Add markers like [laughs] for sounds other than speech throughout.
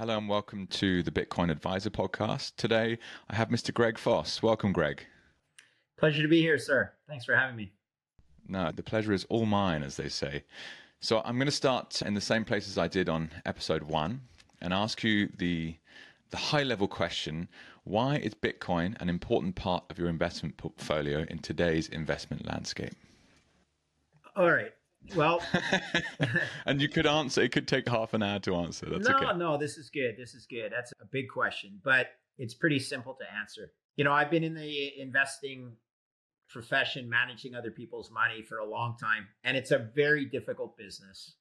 Hello and welcome to the Bitcoin Adviser podcast. Today I have Mr. Greg Foss. Welcome, Greg. Pleasure to be here, sir. Thanks for having me. No, the pleasure is all mine, as they say. So I'm going to start in the same place as I did on episode one and ask you the the high level question why is Bitcoin an important part of your investment portfolio in today's investment landscape? All right. Well, [laughs] and you could answer, it could take half an hour to answer. That's no, okay. no, this is good. This is good. That's a big question, but it's pretty simple to answer. You know, I've been in the investing profession, managing other people's money for a long time, and it's a very difficult business.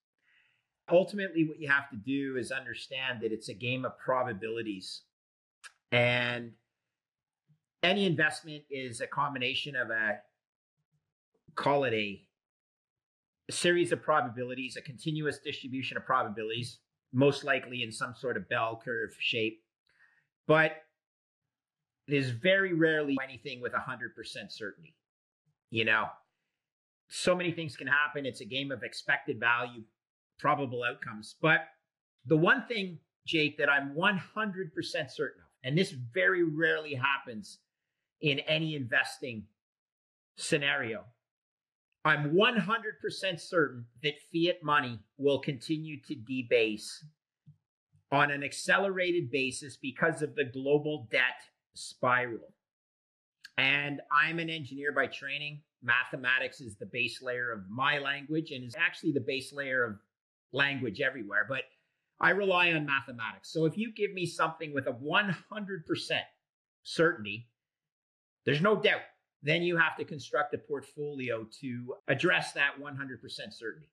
Ultimately, what you have to do is understand that it's a game of probabilities. And any investment is a combination of a, call it a a series of probabilities, a continuous distribution of probabilities, most likely in some sort of bell curve shape. But there's very rarely anything with 100% certainty. You know, so many things can happen. It's a game of expected value, probable outcomes. But the one thing, Jake, that I'm 100% certain of, and this very rarely happens in any investing scenario, I'm 100% certain that fiat money will continue to debase on an accelerated basis because of the global debt spiral. And I'm an engineer by training. Mathematics is the base layer of my language and is actually the base layer of language everywhere. But I rely on mathematics. So if you give me something with a 100% certainty, there's no doubt then you have to construct a portfolio to address that 100% certainty.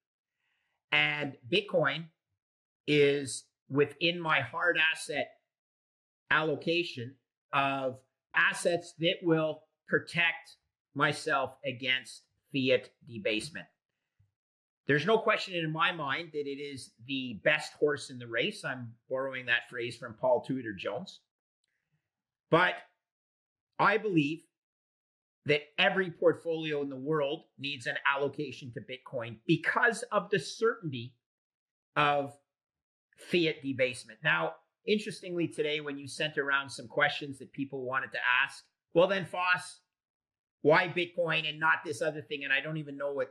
And Bitcoin is within my hard asset allocation of assets that will protect myself against fiat debasement. There's no question in my mind that it is the best horse in the race. I'm borrowing that phrase from Paul Tudor Jones. But I believe that every portfolio in the world needs an allocation to Bitcoin because of the certainty of fiat debasement. Now, interestingly, today, when you sent around some questions that people wanted to ask, well, then, Foss, why Bitcoin and not this other thing? And I don't even know what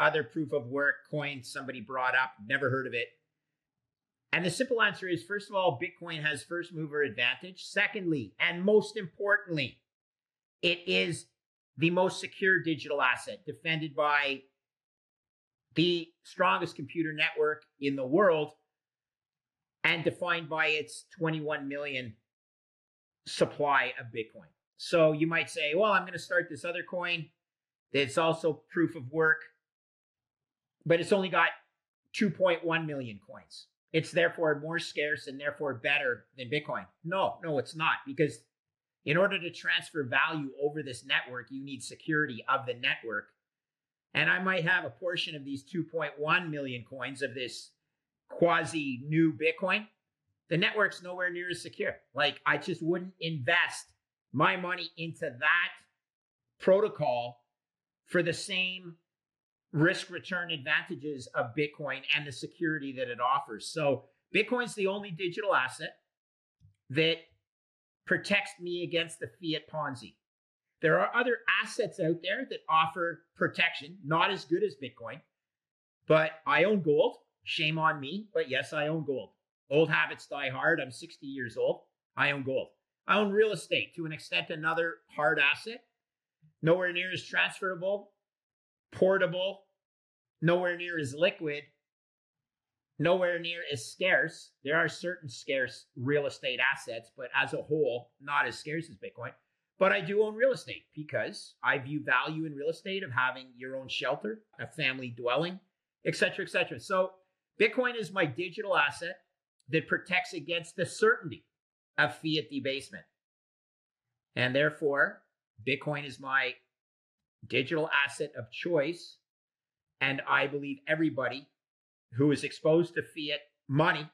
other proof of work coin somebody brought up, never heard of it. And the simple answer is first of all, Bitcoin has first mover advantage. Secondly, and most importantly, it is the most secure digital asset, defended by the strongest computer network in the world and defined by its 21 million supply of Bitcoin. So you might say, well, I'm going to start this other coin that's also proof of work, but it's only got 2.1 million coins. It's therefore more scarce and therefore better than Bitcoin. No, no, it's not because in order to transfer value over this network, you need security of the network. And I might have a portion of these 2.1 million coins of this quasi new Bitcoin. The network's nowhere near as secure. Like, I just wouldn't invest my money into that protocol for the same risk return advantages of Bitcoin and the security that it offers. So, Bitcoin's the only digital asset that protects me against the fiat Ponzi. There are other assets out there that offer protection, not as good as Bitcoin, but I own gold. Shame on me, but yes, I own gold. Old habits die hard. I'm 60 years old. I own gold. I own real estate to an extent, another hard asset, nowhere near as transferable, portable, nowhere near as liquid, nowhere near as scarce. There are certain scarce real estate assets, but as a whole, not as scarce as Bitcoin. But I do own real estate because I view value in real estate of having your own shelter, a family dwelling, etc., etc. So Bitcoin is my digital asset that protects against the certainty of fiat debasement. And therefore, Bitcoin is my digital asset of choice. And I believe everybody who is exposed to fiat money,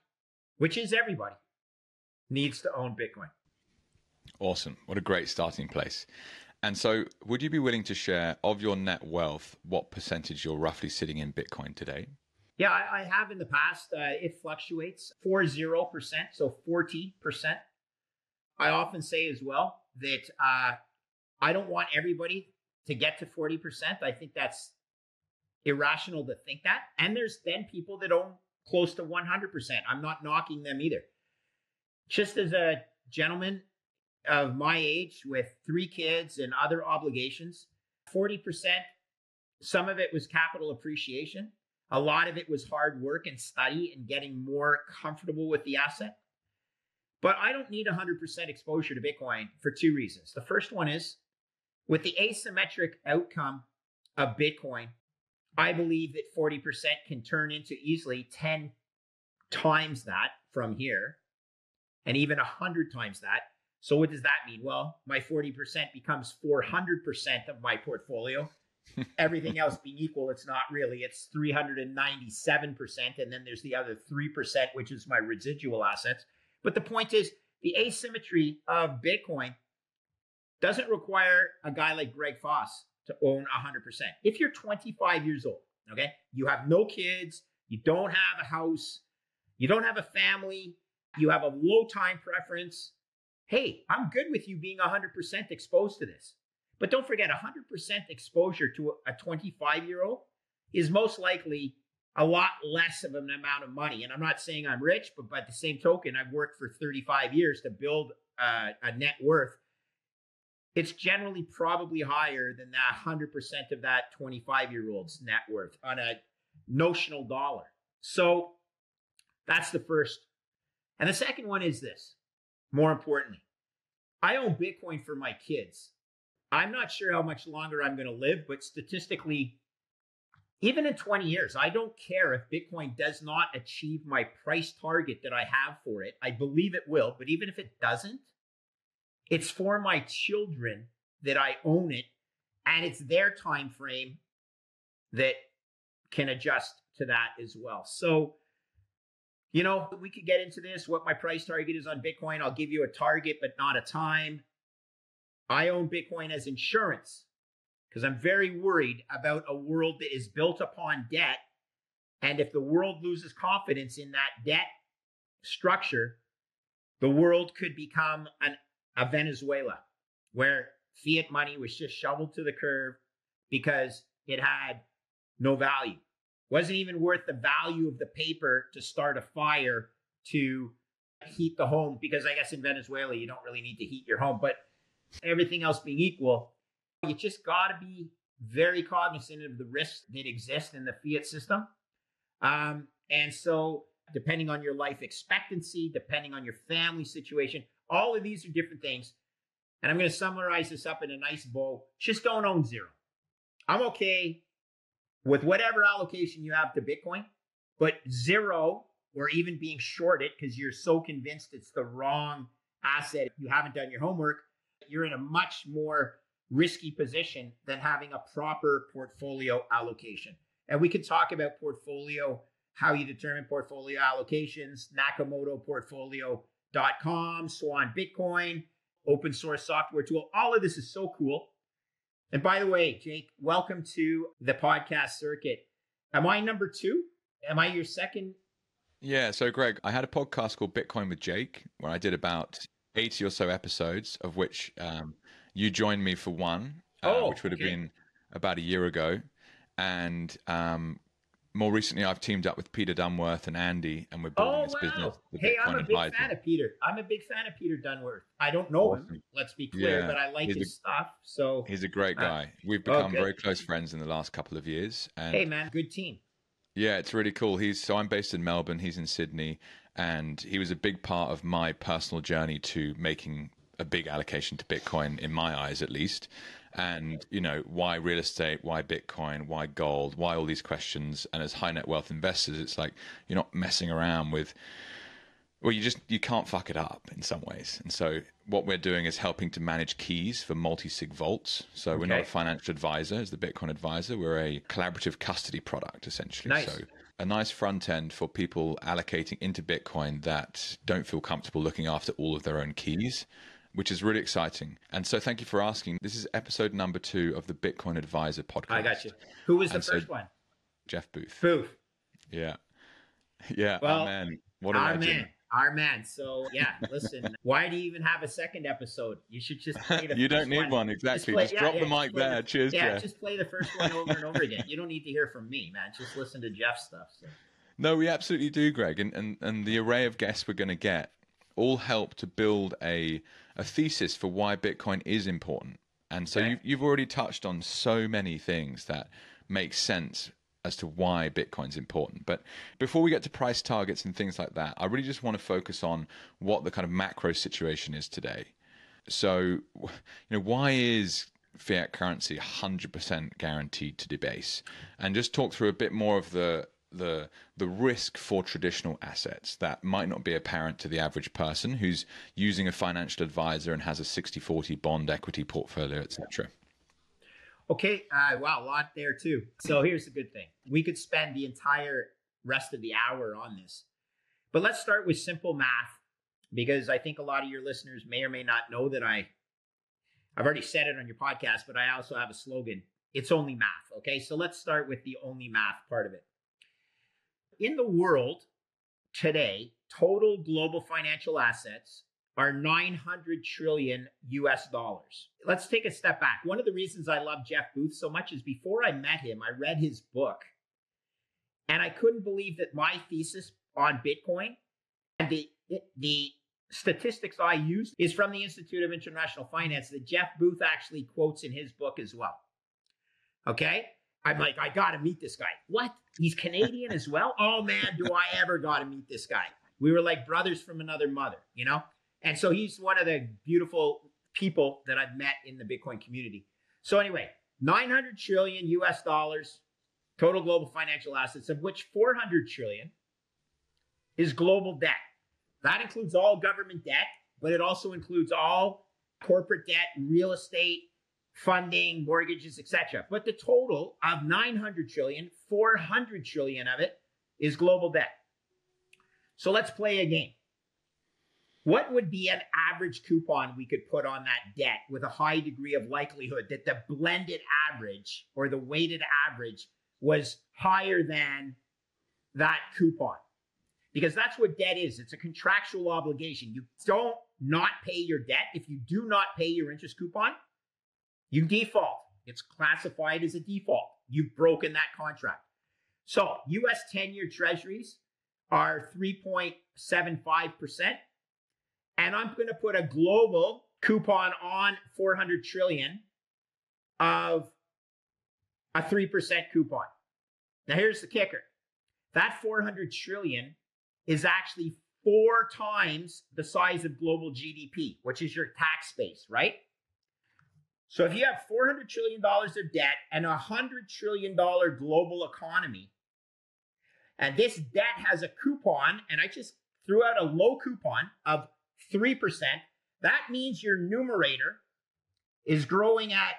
which is everybody, needs to own Bitcoin. Awesome. What a great starting place. And so, would you be willing to share of your net wealth what percentage you're roughly sitting in Bitcoin today? Yeah, I, I have in the past. Uh, it fluctuates four zero percent, so forty percent. I often say as well that uh, I don't want everybody to get to forty percent. I think that's irrational to think that. And there's then people that own close to one hundred percent. I'm not knocking them either. Just as a gentleman of my age with three kids and other obligations, forty percent. Some of it was capital appreciation a lot of it was hard work and study and getting more comfortable with the asset. But I don't need 100% exposure to Bitcoin for two reasons. The first one is with the asymmetric outcome of Bitcoin, I believe that 40% can turn into easily 10 times that from here and even 100 times that. So, what does that mean? Well, my 40% becomes 400% of my portfolio [laughs] everything else being equal, it's not really. It's 397%. And then there's the other 3%, which is my residual assets. But the point is, the asymmetry of Bitcoin doesn't require a guy like Greg Foss to own 100%. If you're 25 years old, okay, you have no kids, you don't have a house, you don't have a family, you have a low time preference. Hey, I'm good with you being 100% exposed to this. But don't forget, 100% exposure to a 25 year old is most likely a lot less of an amount of money. And I'm not saying I'm rich, but by the same token, I've worked for 35 years to build a, a net worth. It's generally probably higher than that 100% of that 25 year old's net worth on a notional dollar. So that's the first. And the second one is this more importantly, I own Bitcoin for my kids. I'm not sure how much longer I'm going to live, but statistically, even in 20 years, I don't care if Bitcoin does not achieve my price target that I have for it. I believe it will, but even if it doesn't, it's for my children that I own it, and it's their time frame that can adjust to that as well. So, you know, we could get into this what my price target is on Bitcoin. I'll give you a target, but not a time. I own Bitcoin as insurance because I'm very worried about a world that is built upon debt. And if the world loses confidence in that debt structure, the world could become an, a Venezuela where fiat money was just shoveled to the curb because it had no value. Wasn't even worth the value of the paper to start a fire to heat the home because I guess in Venezuela you don't really need to heat your home. But everything else being equal, you just got to be very cognizant of the risks that exist in the fiat system. Um, and so, depending on your life expectancy, depending on your family situation, all of these are different things. And I'm going to summarize this up in a nice bow. Just don't own zero. I'm okay with whatever allocation you have to Bitcoin, but zero or even being short it because you're so convinced it's the wrong asset, you haven't done your homework, you're in a much more risky position than having a proper portfolio allocation. And we can talk about portfolio, how you determine portfolio allocations, nakamotoportfolio.com, Swan Bitcoin, open source software tool. All of this is so cool. And by the way, Jake, welcome to the podcast circuit. Am I number two? Am I your second? Yeah. So, Greg, I had a podcast called Bitcoin with Jake where I did about 80 or so episodes, of which um, you joined me for one, uh, oh, which would have okay. been about a year ago. And um, more recently, I've teamed up with Peter Dunworth and Andy, and we're building oh, this wow. business. Hey, I'm a big advisor. fan of Peter. I'm a big fan of Peter Dunworth. I don't know awesome. him, let's be clear, yeah. but I like he's his a, stuff. So he's a great uh, guy. We've become very close friends in the last couple of years. And hey, man, good team. Yeah, it's really cool. He's so I'm based in Melbourne. He's in Sydney, and he was a big part of my personal journey to making a big allocation to Bitcoin, in my eyes at least. And you know why real estate, why Bitcoin, why gold, why all these questions. And as high net wealth investors, it's like you're not messing around with. Well, you just you can't fuck it up in some ways. And so what we're doing is helping to manage keys for multi-sig vaults. So okay. we're not a financial advisor as the Bitcoin advisor. We're a collaborative custody product essentially. Nice. So a nice front end for people allocating into Bitcoin that don't feel comfortable looking after all of their own keys, which is really exciting. And so, thank you for asking. This is episode number two of the Bitcoin Adviser podcast. I got you. Who was the and first so, one? Jeff Booth. Booth. Yeah. [laughs] Yeah. Well, amen. What a Our legend. man. Our man. So yeah, [laughs] listen. why do you even have a second episode? You should just play the [laughs] you first don't need one, exactly. play- Just yeah, drop yeah, the mic play the- there. Cheers, Yeah, Jeff. just play the first one over and over again. You don't need to hear from me, man. Just listen to Jeff's stuff. So. No, we absolutely do, Greg, and and, and the array of guests we're going to get all help to build a a thesis for why Bitcoin is important. And so Okay. you've you've already touched on so many things that make sense as to why Bitcoin's important. But before we get to price targets and things like that, I really just want to focus on what the kind of macro situation is today. So, you know, why is fiat currency 100% guaranteed to debase? And just talk through a bit more of the the the risk for traditional assets that might not be apparent to the average person who's using a financial advisor and has a 60-40 bond equity portfolio, etc. Okay, uh, wow, a lot there too. So here's the good thing: we could spend the entire rest of the hour on this, but let's start with simple math because I think a lot of your listeners may or may not know that I, I've already said it on your podcast, but I also have a slogan: "It's only math." Okay, so let's start with the only math part of it. In the world today, total global financial assets are 900 trillion US dollars. Let's take a step back. One of the reasons I love Jeff Booth so much is before I met him, I read his book and I couldn't believe that my thesis on Bitcoin and the, the statistics I used is from the Institute of International Finance that Jeff Booth actually quotes in his book as well. Okay? I'm like, I gotta meet this guy. What? He's Canadian as well? Oh man, do I ever gotta meet this guy? We were like brothers from another mother, you know? And so he's one of the beautiful people that I've met in the Bitcoin community. So anyway, 900 trillion US dollars total global financial assets, of which 400 trillion is global debt. That includes all government debt, but it also includes all corporate debt, real estate, funding, mortgages, etc. But the total of 900 trillion, 400 trillion of it is global debt. So let's play a game. What would be an average coupon we could put on that debt with a high degree of likelihood that the blended average or the weighted average was higher than that coupon? Because that's what debt is. It's a contractual obligation. You don't not pay your debt. If you do not pay your interest coupon, you default. It's classified as a default. You've broken that contract. So US 10 year treasuries are 3.75%. And I'm going to put a global coupon on 400 trillion of a 3% coupon. Now here's the kicker. That 400 trillion is actually four times the size of global GDP, which is your tax base, right? So if you have 400 trillion dollars of debt and a 100 trillion dollar global economy, and this debt has a coupon, and I just threw out a low coupon of 3%, that means your numerator is growing at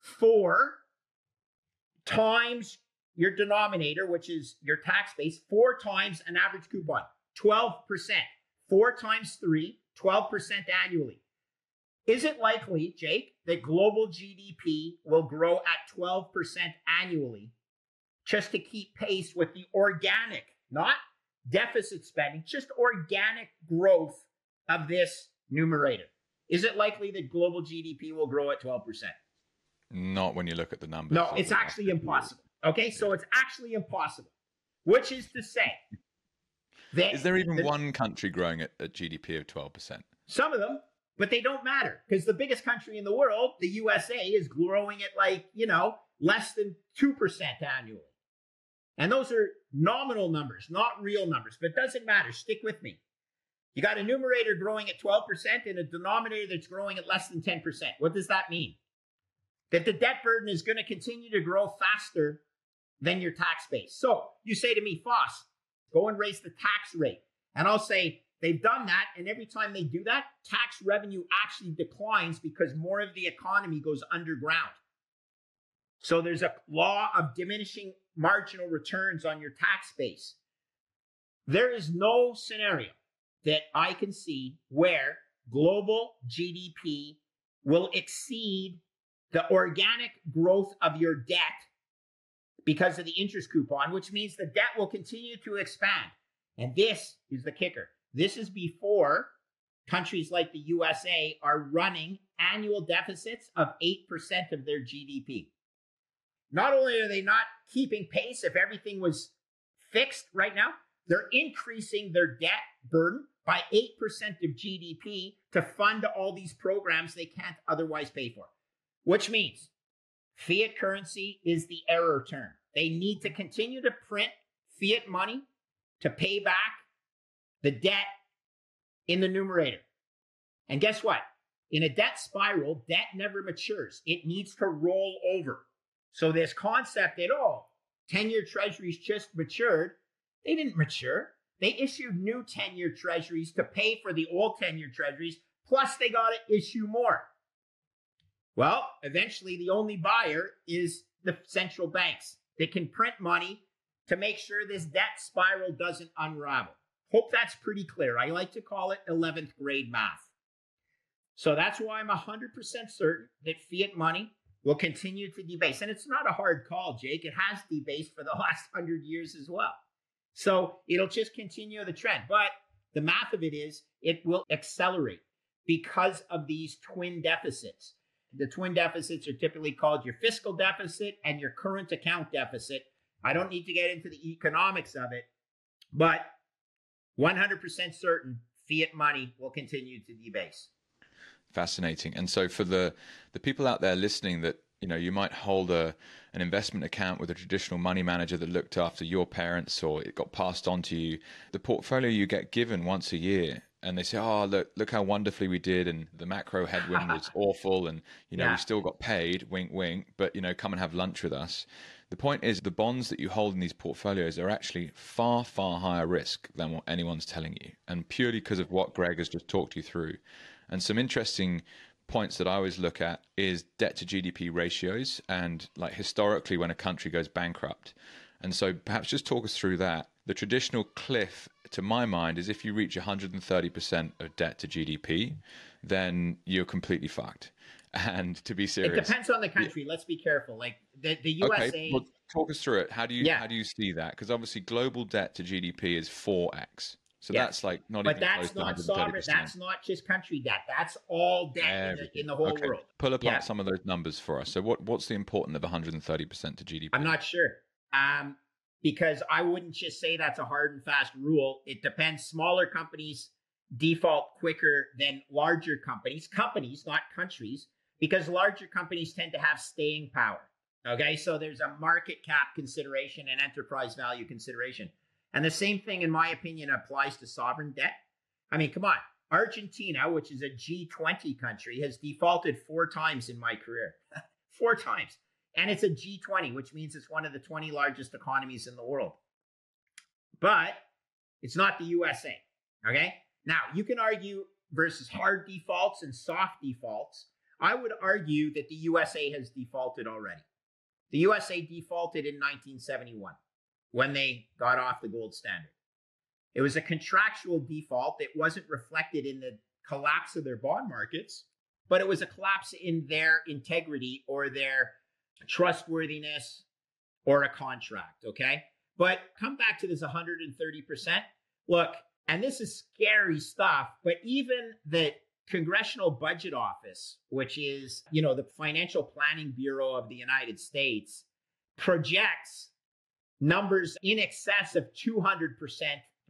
four times your denominator, which is your tax base, four times an average coupon, 12%. Four times three, 12% annually. Is it likely, Jake, that global GDP will grow at 12% annually just to keep pace with the organic, not deficit spending, just organic growth of this numerator? Is it likely that global GDP will grow at 12%? Not when you look at the numbers. No, it's actually impossible. Okay, so it's actually impossible, which is to say that Is there even the- one country growing at a GDP of 12%? Some of them, but they don't matter because the biggest country in the world, the USA, is growing at like, you know, less than 2% annually. And those are nominal numbers, not real numbers, but it doesn't matter. Stick with me. You got a numerator growing at 12% and a denominator that's growing at less than 10%. What does that mean? That the debt burden is going to continue to grow faster than your tax base. So you say to me, Foss, go and raise the tax rate. And I'll say, they've done that. And every time they do that, tax revenue actually declines because more of the economy goes underground. So there's a law of diminishing marginal returns on your tax base. There is no scenario that I can see where global GDP will exceed the organic growth of your debt because of the interest coupon, which means the debt will continue to expand. And this is the kicker. This is before countries like the USA are running annual deficits of 8% of their GDP. Not only are they not keeping pace if everything was fixed right now, they're increasing their debt burden by 8% of GDP to fund all these programs they can't otherwise pay for, which means fiat currency is the error term. They need to continue to print fiat money to pay back the debt in the numerator. And guess what? In a debt spiral, debt never matures. It needs to roll over. So this concept at all, 10-year treasuries just matured, they didn't mature. They issued new 10-year treasuries to pay for the old 10-year treasuries, plus they got to issue more. Well, eventually the only buyer is the central banks that can print money to make sure this debt spiral doesn't unravel. Hope that's pretty clear. I like to call it 11th grade math. So that's why I'm 100% certain that fiat money will continue to debase. And it's not a hard call, Jake. It has debased for the [laughs] last 100 years as well. So it'll just continue the trend. But the math of it is it will accelerate because of these twin deficits. The twin deficits are typically called your fiscal deficit and your current account deficit. I don't need to get into the economics of it, but 100% certain fiat money will continue to debase. Fascinating. And so for the the people out there listening that you know you might hold a an investment account with a traditional money manager that looked after your parents or it got passed on to you the portfolio you get given once a year and they say oh look look how wonderfully we did and the macro headwind was [laughs] awful and you know yeah. we still got paid wink wink but you know come and have lunch with us the point is, the bonds that you hold in these portfolios are actually far, far higher risk than what anyone's telling you. And purely because of what Greg has just talked you through. And some interesting points that I always look at is debt to GDP ratios and like historically when a country goes bankrupt. And so perhaps just talk us through that. The traditional cliff, to my mind, is if you reach 130% of debt to GDP, then you're completely fucked. [laughs] And to be serious, it depends on the country. Yeah. Let's be careful. Like the, the USA. Okay, well, talk us through it. How do you yeah. how do you see that? Because obviously, global debt to GDP is four x. So yeah. that's like not but even that's not sovereign. That's not just country debt. That's all debt in the, in the, whole okay. world. Pull apart yeah. some of those numbers for us. So what what's the importance of 130 percent to GDP? I'm not sure. Um, because I wouldn't just say that's a hard and fast rule. It depends. Smaller companies default quicker than larger companies. Companies, not countries because larger companies tend to have staying power. Okay, so there's a market cap consideration and enterprise value consideration. And the same thing, in my opinion, applies to sovereign debt. I mean, come on. Argentina, which is a G20 country, has defaulted four times in my career. [laughs] four times. And it's a G20, which means it's one of the 20 largest economies in the world. But it's not the USA. Okay. Now, you can argue versus hard defaults and soft defaults I would argue that the USA has defaulted already. The USA defaulted in 1971 when they got off the gold standard. It was a contractual default that wasn't reflected in the collapse of their bond markets, but it was a collapse in their integrity or their trustworthiness or a contract. Okay. But come back to this 130%. Look, and this is scary stuff, but even the Congressional Budget Office, which is, you know, the Financial Planning Bureau of the United States, projects numbers in excess of 200%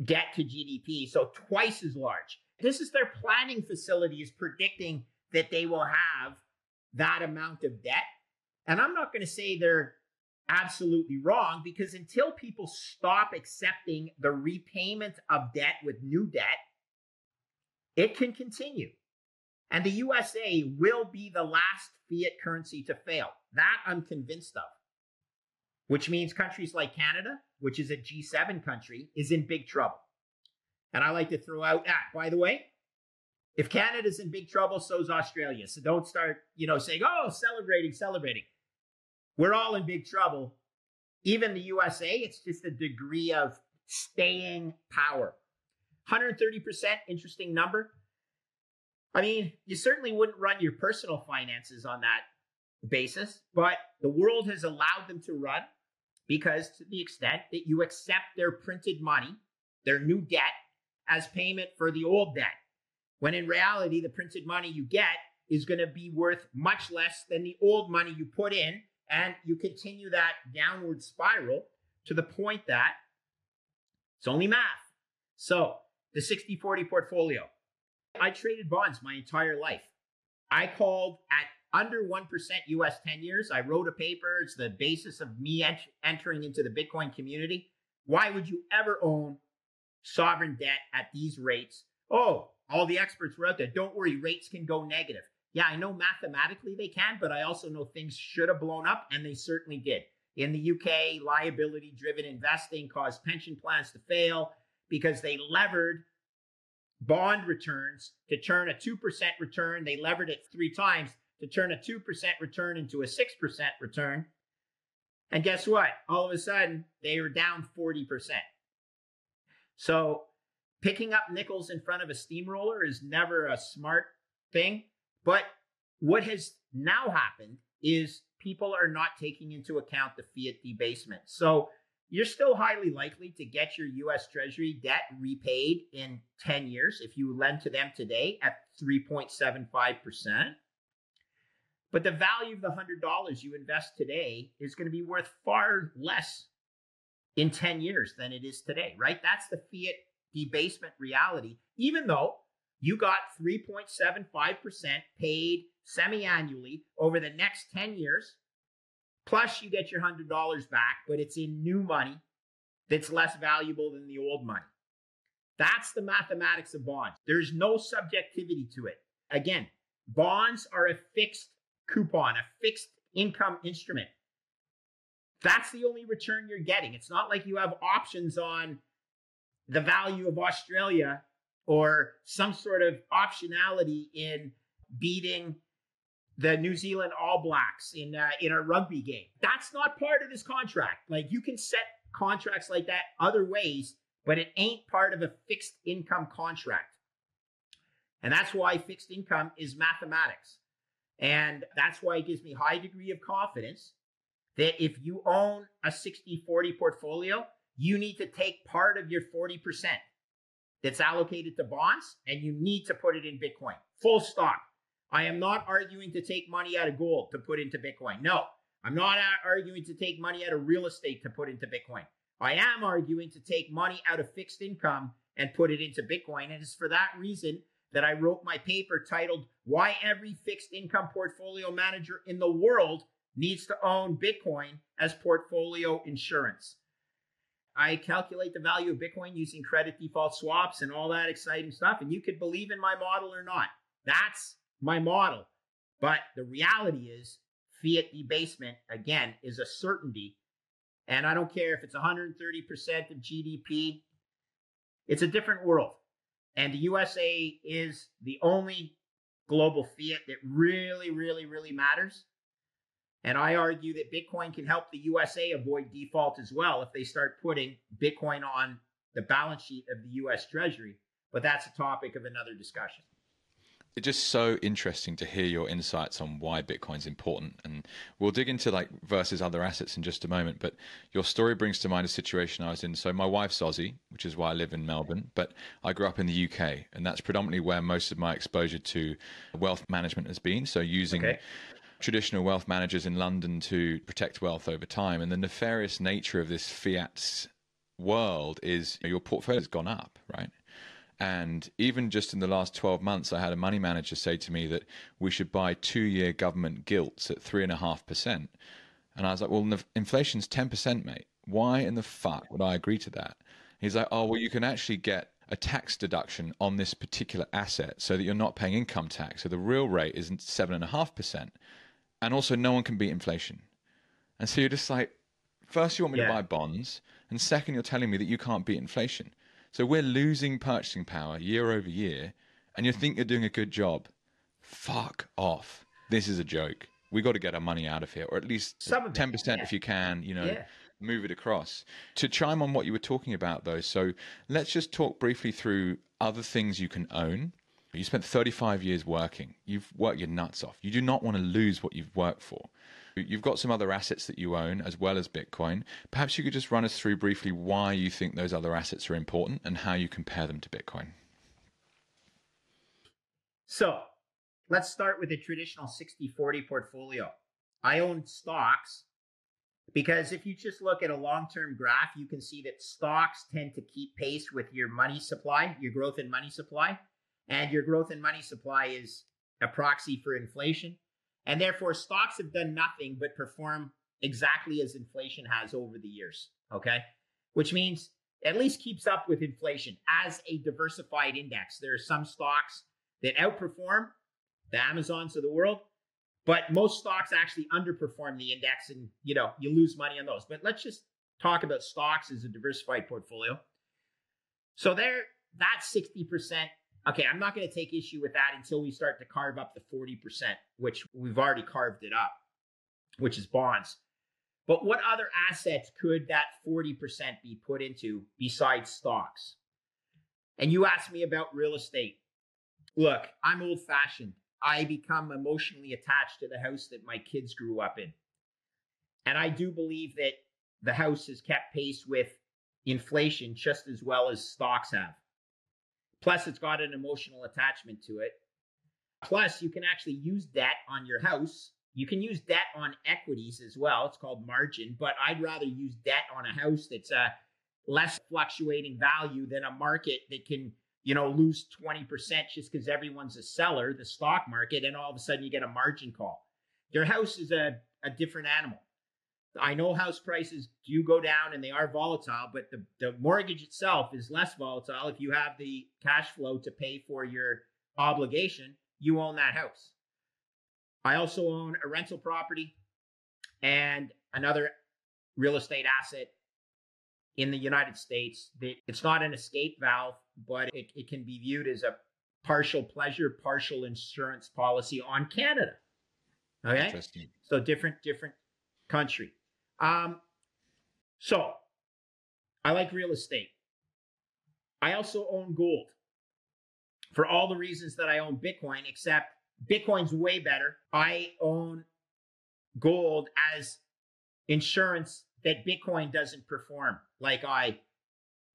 debt to GDP, so twice as large. This is their planning facility is predicting that they will have that amount of debt. And I'm not going to say they're absolutely wrong because until people stop accepting the repayment of debt with new debt, it can continue. And the USA will be the last fiat currency to fail. That I'm convinced of. Which means countries like Canada, which is a G7 country, is in big trouble. And I like to throw out, ah, by the way, if Canada's in big trouble, so's Australia. So don't start, you know, saying, oh, celebrating, celebrating. We're all in big trouble. Even the USA, it's just a degree of staying power. 130%, interesting number. I mean, you certainly wouldn't run your personal finances on that basis, but the world has allowed them to run because to the extent that you accept their printed money, their new debt, as payment for the old debt, when in reality, the printed money you get is going to be worth much less than the old money you put in. And you continue that downward spiral to the point that it's only math. So the 60 40 portfolio, I traded bonds my entire life. I called at under 1% US 10 years. I wrote a paper. It's the basis of me ent- entering into the Bitcoin community. Why would you ever own sovereign debt at these rates? Oh, all the experts were out there. Don't worry, rates can go negative. Yeah, I know mathematically they can, but I also know things should have blown up, and they certainly did. In the UK, liability driven investing caused pension plans to fail because they levered bond returns to turn a 2% return. They levered it three times to turn a 2% return into a 6% return. And guess what? All of a sudden, they were down 40%. So picking up nickels in front of a steamroller is never a smart thing. But what has now happened is people are not taking into account the fiat debasement. So you're still highly likely to get your US Treasury debt repaid in 10 years if you lend to them today at 3.75%. But the value of the $100 you invest today is going to be worth far less in 10 years than it is today, right? That's the fiat debasement reality, even though you got 3.75% paid semi annually over the next 10 years. Plus, you get your $100 back, but it's in new money that's less valuable than the old money. That's the mathematics of bonds. There's no subjectivity to it. Again, bonds are a fixed coupon, a fixed income instrument. That's the only return you're getting. It's not like you have options on the value of Australia or some sort of optionality in beating the New Zealand All Blacks in uh, in a rugby game. That's not part of this contract. Like you can set contracts like that other ways, but it ain't part of a fixed income contract. And that's why fixed income is mathematics. And that's why it gives me high degree of confidence that if you own a 60-40 portfolio, you need to take part of your 40% that's allocated to bonds and you need to put it in Bitcoin. Full stop. I am not arguing to take money out of gold to put into Bitcoin. No, I'm not arguing to take money out of real estate to put into Bitcoin. I am arguing to take money out of fixed income and put it into Bitcoin. And it's for that reason that I wrote my paper titled Why Every Fixed Income Portfolio Manager in the World Needs to Own Bitcoin as Portfolio Insurance. I calculate the value of Bitcoin using credit default swaps and all that exciting stuff. And you could believe in my model or not. That's my model. But the reality is, fiat debasement, again, is a certainty. And I don't care if it's 130% of GDP, it's a different world. And the USA is the only global fiat that really, really, really matters. And I argue that Bitcoin can help the USA avoid default as well if they start putting Bitcoin on the balance sheet of the US Treasury. But that's a topic of another discussion it's just so interesting to hear your insights on why Bitcoin's important. And we'll dig into like versus other assets in just a moment. But your story brings to mind a situation I was in. So my wife's Aussie, which is why I live in Melbourne, but I grew up in the UK, and that's predominantly where most of my exposure to wealth management has been. So using okay. traditional wealth managers in London to protect wealth over time. And the nefarious nature of this fiat world is you know, your portfolio has gone up, right? And even just in the last 12 months, I had a money manager say to me that we should buy two year government gilts at 3.5%. And I was like, well, inflation's 10%, mate. Why in the fuck would I agree to that? He's like, oh, well, you can actually get a tax deduction on this particular asset so that you're not paying income tax. So the real rate isn't 7.5%. And also, no one can beat inflation. And so you're just like, first, you want me yeah. to buy bonds. And second, you're telling me that you can't beat inflation. So we're losing purchasing power year over year, and you think you're doing a good job. Fuck off. This is a joke. We got to get our money out of here, or at least ten percent yeah. if you can. You know. Yeah. Move it across. To chime on what you were talking about, though, so let's just talk briefly through other things you can own. You spent 35 years working. You've worked your nuts off. You do not want to lose what you've worked for. You've got some other assets that you own as well as Bitcoin. Perhaps you could just run us through briefly why you think those other assets are important and how you compare them to Bitcoin. So let's start with a traditional 60 40 portfolio. I own stocks because if you just look at a long term graph, you can see that stocks tend to keep pace with your money supply, your growth in money supply. And your growth in money supply is a proxy for inflation. And therefore, stocks have done nothing but perform exactly as inflation has over the years. Okay. Which means at least keeps up with inflation as a diversified index. There are some stocks that outperform the Amazons of the world, but most stocks actually underperform the index and you know you lose money on those. But let's just talk about stocks as a diversified portfolio. So there, that's 60% Okay, I'm not going to take issue with that until we start to carve up the 40%, which we've already carved it up, which is bonds. But what other assets could that 40% be put into besides stocks? And you asked me about real estate. Look, I'm old fashioned. I become emotionally attached to the house that my kids grew up in. And I do believe that the house has kept pace with inflation just as well as stocks have. Plus, it's got an emotional attachment to it. Plus, you can actually use debt on your house. You can use debt on equities as well. It's called margin, but I'd rather use debt on a house that's a less fluctuating value than a market that can, you know, lose 20% just because everyone's a seller, the stock market, and all of a sudden you get a margin call. Your house is a, a different animal. I know house prices do go down and they are volatile, but the, the mortgage itself is less volatile. If you have the cash flow to pay for your obligation, you own that house. I also own a rental property and another real estate asset in the United States. It's not an escape valve, but it, it can be viewed as a partial pleasure, partial insurance policy on Canada. Okay. So different, different country. Um, so I like real estate. I also own gold for all the reasons that I own Bitcoin, except Bitcoin's way better. I own gold as insurance that Bitcoin doesn't perform like I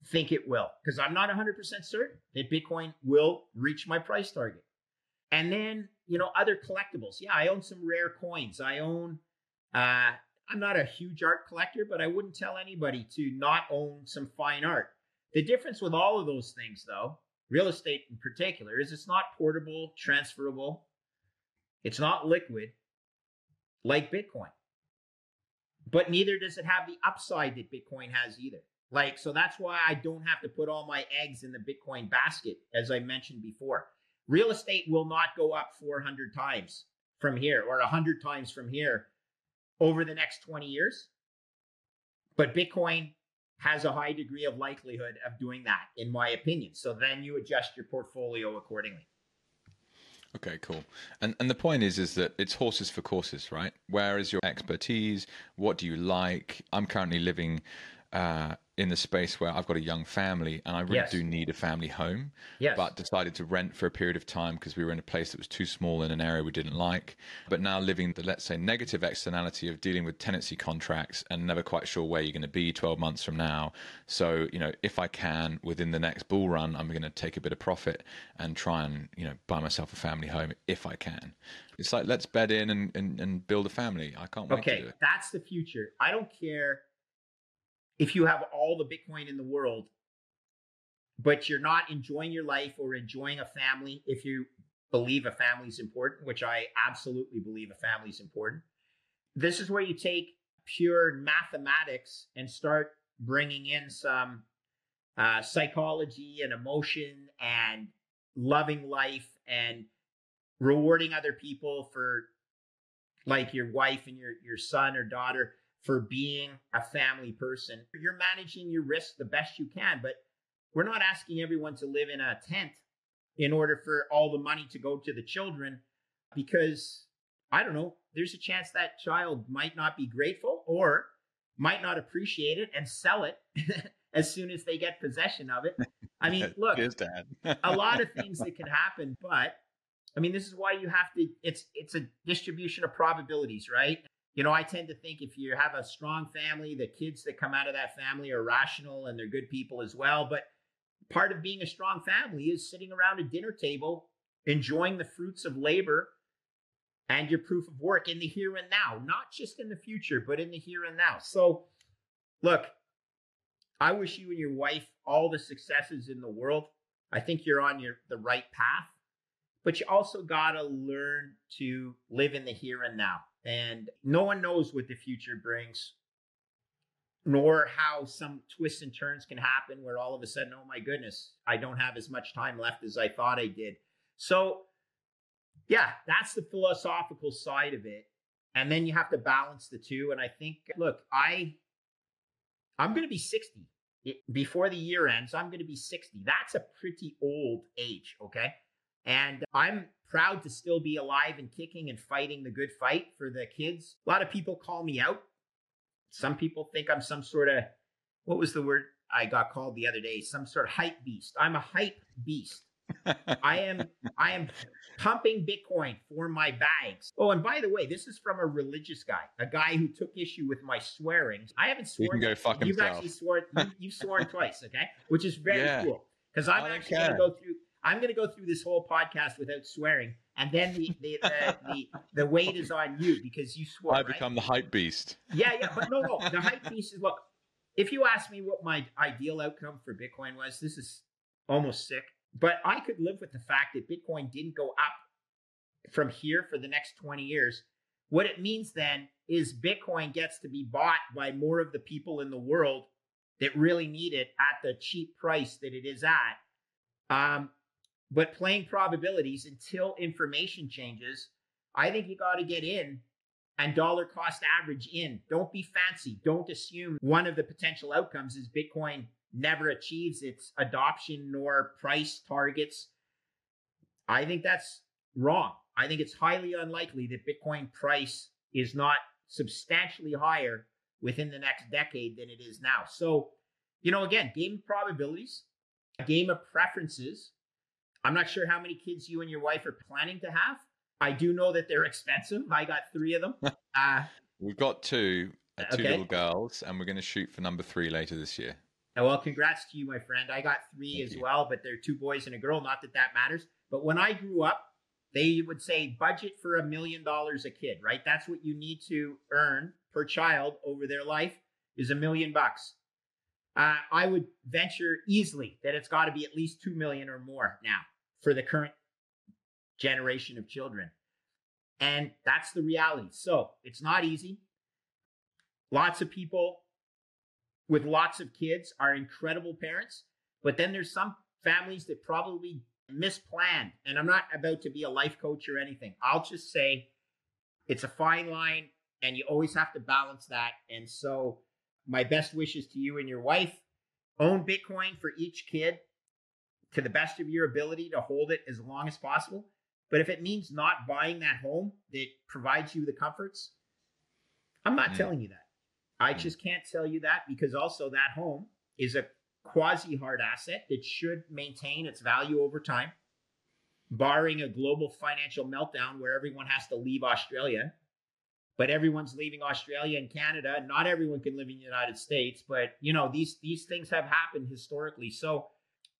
think it will, because I'm not 100% certain that Bitcoin will reach my price target. And then, you know, other collectibles. Yeah, I own some rare coins. I own uh, I'm not a huge art collector, but I wouldn't tell anybody to not own some fine art. The difference with all of those things, though, real estate in particular, is it's not portable, transferable, it's not liquid like Bitcoin. But neither does it have the upside that Bitcoin has either. Like, so that's why I don't have to put all my eggs in the Bitcoin basket, as I mentioned before. Real estate will not go up 400 times from here or 100 times from here over the next 20 years. But Bitcoin has a high degree of likelihood of doing that, in my opinion. So then you adjust your portfolio accordingly. Okay, cool. And and the point is is that it's horses for courses, right? Where is your expertise? What do you like? I'm currently living uh, in the space where I've got a young family and I really yes. do need a family home, yes. but decided to rent for a period of time because we were in a place that was too small in an area we didn't like. But now living the, let's say, negative externality of dealing with tenancy contracts and never quite sure where you're going to be 12 months from now. So, you know, if I can, within the next bull run, I'm going to take a bit of profit and try and, you know, buy myself a family home if I can. It's like, let's bed in and, and, and build a family. I can't wait okay, to do it. That's the future. I don't care if you have all the Bitcoin in the world, but you're not enjoying your life or enjoying a family, if you believe a family is important, which I absolutely believe a family is important, this is where you take pure mathematics and start bringing in some uh, psychology and emotion and loving life and rewarding other people for like your wife and your your son or daughter for being a family person. You're managing your risk the best you can, but we're not asking everyone to live in a tent in order for all the money to go to the children because I don't know, there's a chance that child might not be grateful or might not appreciate it and sell it [laughs] as soon as they get possession of it. I mean, [laughs] look, a lot of [laughs] things that can happen, but I mean, this is why you have to it's it's a distribution of probabilities, right? You know, I tend to think if you have a strong family, the kids that come out of that family are rational and they're good people as well. But part of being a strong family is sitting around a dinner table, enjoying the fruits of labor and your proof of work in the here and now, not just in the future, but in the here and now. So, look, I wish you and your wife all the successes in the world. I think you're on your the right path, but you also got to learn to live in the here and now. And no one knows what the future brings, nor how some twists and turns can happen where all of a sudden, oh my goodness, I don't have as much time left as I thought I did. So, yeah, that's the philosophical side of it. And then you have to balance the two. And I think, look, I I'm going to be 60 before the year ends. I'm going to be 60. That's a pretty old age, okay? And I'm proud to still be alive and kicking and fighting the good fight for the kids. A lot of people call me out. Some people think I'm some sort of, what was the word I got called the other day? Some sort of hype beast. I'm a hype beast. I am I am pumping Bitcoin for my bags. Oh, and by the way, this is from a religious guy, a guy who took issue with my swearing. I haven't sworn. You can go fuck You've himself. actually sworn. You, you've sworn twice, okay? Which is very Yeah. cool because I'm actually going to go through. I'm going to go through this whole podcast without swearing, and then the the the, the, the weight is on you because you swore. I right? become the hype beast. Yeah, yeah, but no, no. The hype beast is look. If you ask me what my ideal outcome for Bitcoin was, this is almost sick. But I could live with the fact that Bitcoin didn't go up from here for the next 20 years. What it means then is Bitcoin gets to be bought by more of the people in the world that really need it at the cheap price that it is at. Um, but playing probabilities until information changes, I think you got to get in and dollar cost average in. Don't be fancy. Don't assume one of the potential outcomes is Bitcoin never achieves its adoption nor price targets. I think that's wrong. I think it's highly unlikely that Bitcoin price is not substantially higher within the next decade than it is now. So, you know, again, game of probabilities, a game of preferences. I'm not sure how many kids you and your wife are planning to have. I do know that they're expensive. I got three of them. [laughs] Uh, We've got two, uh, two Okay. little girls, and we're going to shoot for number three later this year. Well, congrats to you, my friend. I got three Thank as you. well, but they're two boys and a girl. Not that that matters. But when I grew up, they would say budget for a million dollars a kid, right? That's what you need to earn per child over their life is a million bucks. Uh, I would venture easily that it's got to be at least two million or more now for the current generation of children. And that's the reality. So it's not easy. Lots of people with lots of kids are incredible parents, but then there's some families that probably misplanned. And I'm not about to be a life coach or anything. I'll just say it's a fine line and you always have to balance that. And so my best wishes to you and your wife. Own Bitcoin for each kid to the best of your ability to hold it as long as possible. But if it means not buying that home that provides you the comforts, I'm not Mm. telling you that. I Mm. just can't tell you that because also that home is a quasi hard asset that should maintain its value over time, barring a global financial meltdown where everyone has to leave Australia. But everyone's leaving Australia and Canada. Not everyone can live in the United States, but you know these these things have happened historically. So,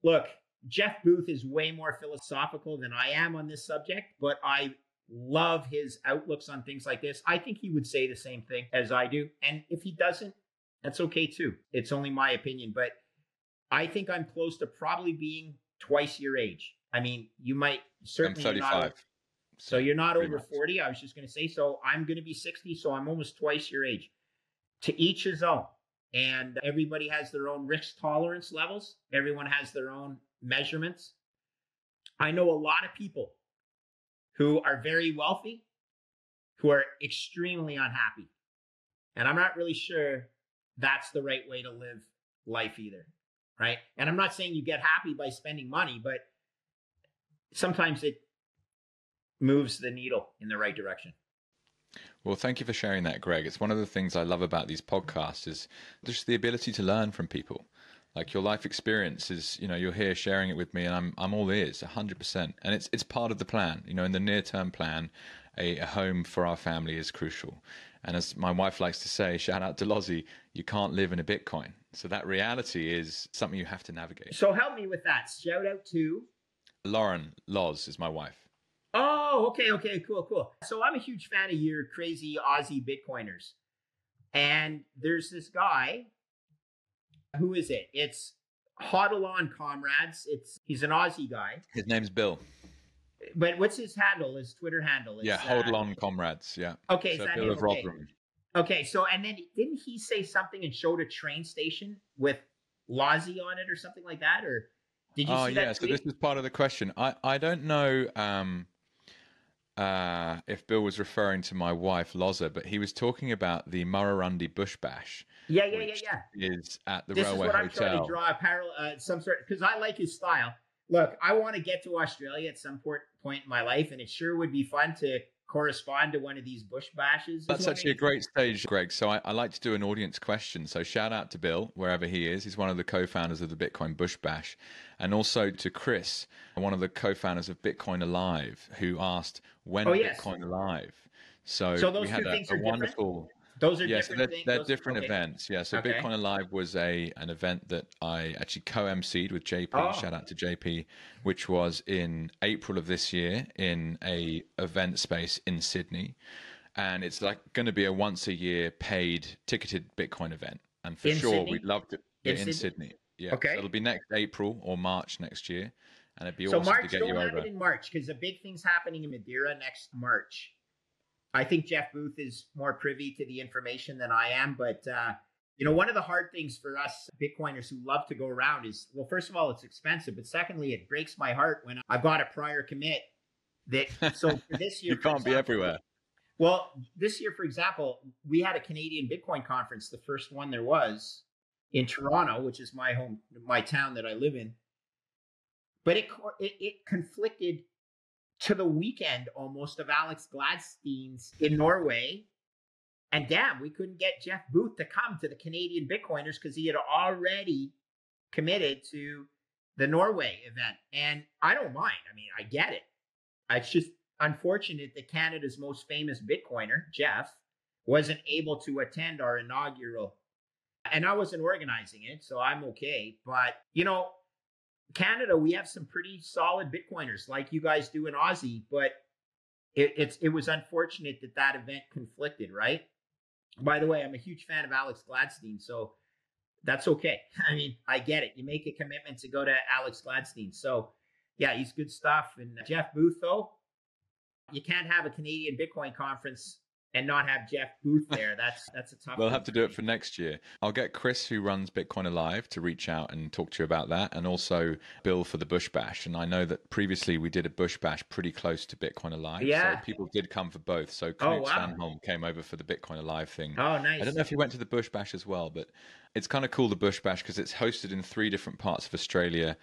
look, Jeff Booth is way more philosophical than I am on this subject, but I love his outlooks on things like this. I think he would say the same thing as I do. And if he doesn't, that's okay too. It's only my opinion, but I think I'm close to probably being twice your age. I mean, you might I'm certainly not- 35. So you're not pretty over much. 40. I was just going to say, so I'm going to be 60. So I'm almost twice your age. To each his own. And everybody has their own risk tolerance levels. Everyone has their own measurements. I know a lot of people who are very wealthy who are extremely unhappy. And I'm not really sure that's the right way to live life either. Right. And I'm not saying you get happy by spending money, but sometimes it moves the needle in the right direction. Well, thank you for sharing that, Greg. It's one of the things I love about these podcasts is just the ability to learn from people. Like your life experience is, you know, you're here sharing it with me, and I'm I'm all ears, hundred percent. And it's it's part of the plan, you know, in the near term plan. a, a home for our family is crucial. And as my wife likes to say, shout out to Lozzie, you can't live in a Bitcoin. So that reality is something you have to navigate. So help me with that. Shout out to Lauren Loz is my wife. Oh, okay, okay, cool, cool. So I'm a huge fan of your crazy Aussie Bitcoiners. And there's this guy. Who is it? It's Hodl on Comrades. It's he's an Aussie guy. His name's Bill. But what's his handle? His Twitter handle? Yeah, Hodl on Comrades. Yeah. Okay, so is that Bill of Okay. Rotherham. Okay, so and then didn't he say something and showed a train station with Lozzie on it or something like that? Or did you Oh yeah, so this is part of the question. I I don't know um, uh, if Bill was referring to my wife Loza, but he was talking about the Murrurundi Bush Bash. yeah, yeah, yeah, yeah. Is at the this is Railway what I'm trying Hotel. to draw a parallel, uh, some sort, because I like his style. Look, I want to get to Australia at some point in my life, and it sure would be fun to correspond to one of these bush bashes. That's actually a great stage, Greg. So I, I like to do an audience question. So shout out to Bill, wherever he is. He's one of the co-founders of the Bitcoin Bush Bash. And also to Chris, one of the co-founders of Bitcoin Alive, who asked, when Oh, yes. Bitcoin Alive? So, So those we had two a, things a are different? Those are Yeah, so different they're, things. they're different okay. events. Yeah, so Okay. Bitcoin Alive was a an event that I actually co-emceed with JP. Oh. Shout out to JP, which was in April of this year in a event space in Sydney, and it's like going to be a once a year paid ticketed Bitcoin event. And for In sure, Sydney? we'd love to In yeah, in Sydney? Sydney. Yeah, Okay. so it'll be next April or March next year, and it'd be So awesome March, to get don't you have over. it in March because the big thing's happening in Madeira next March. I think Jeff Booth is more privy to the information than I am, but uh, you know, one of the hard things for us Bitcoiners who love to go around is, well, first of all, it's expensive, but secondly, it breaks my heart when I've got a prior commit that. So [laughs] for this year, You can't be everywhere. Well, this year, for example, we had a Canadian Bitcoin conference, the first one there was in Toronto, which is my home, my town that I live in. But it it, it conflicted to the weekend almost of Alex Gladstein's in Norway. And damn, we couldn't get Jeff Booth to come to the Canadian Bitcoiners because he had already committed to the Norway event. And I don't mind. I mean, I get it. It's just unfortunate that Canada's most famous Bitcoiner, Jeff, wasn't able to attend our inaugural. And I wasn't organizing it, so I'm okay. But, you know, Canada, we have some pretty solid Bitcoiners like you guys do in Aussie, but it, it's it was unfortunate that that event conflicted, right? By the way, I'm a huge fan of Alex Gladstein, so that's okay. [laughs] I mean, I get it. You make a commitment to go to Alex Gladstein, so yeah, he's good stuff. And Jeff Booth, though, you can't have a Canadian Bitcoin conference and not have Jeff Booth there. That's that's a tough. We'll have to do it for next year. I'll get Chris, who runs Bitcoin Alive, to reach out and talk to you about that, and also Bill for the Bush Bash. And I know that previously we did a Bush Bash pretty close to Bitcoin Alive, Yeah. so people did come for both. So Oh, Knut wow. Svanholm came over for the Bitcoin Alive thing. Oh, nice. I don't know if he went to the Bush Bash as well, but it's kind of cool the Bush Bash because it's hosted in three different parts of Australia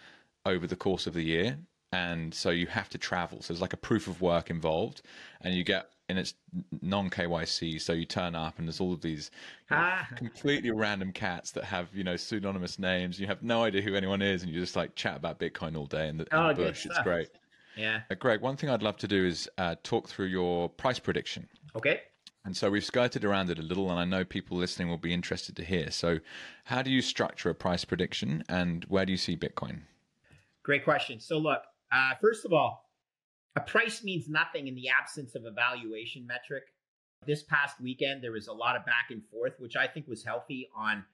over the course of the year, and so you have to travel. So there's like a proof of work involved, and you get and it's non KYC, so you turn up and there's all of these you know, Ah. completely random cats that have you know pseudonymous names. You have no idea who anyone is, and you just like chat about Bitcoin all day in the, in Oh, the bush. It's great. Yeah. Uh, Greg, one thing I'd love to do is uh, talk through your price prediction. Okay. And so we've skirted around it a little, and I know people listening will be interested to hear. So, how do you structure a price prediction, and where do you see Bitcoin? Great question. So, look, uh, first of all, a price means nothing in the absence of a valuation metric. This past weekend, there was a lot of back and forth, which I think was healthy on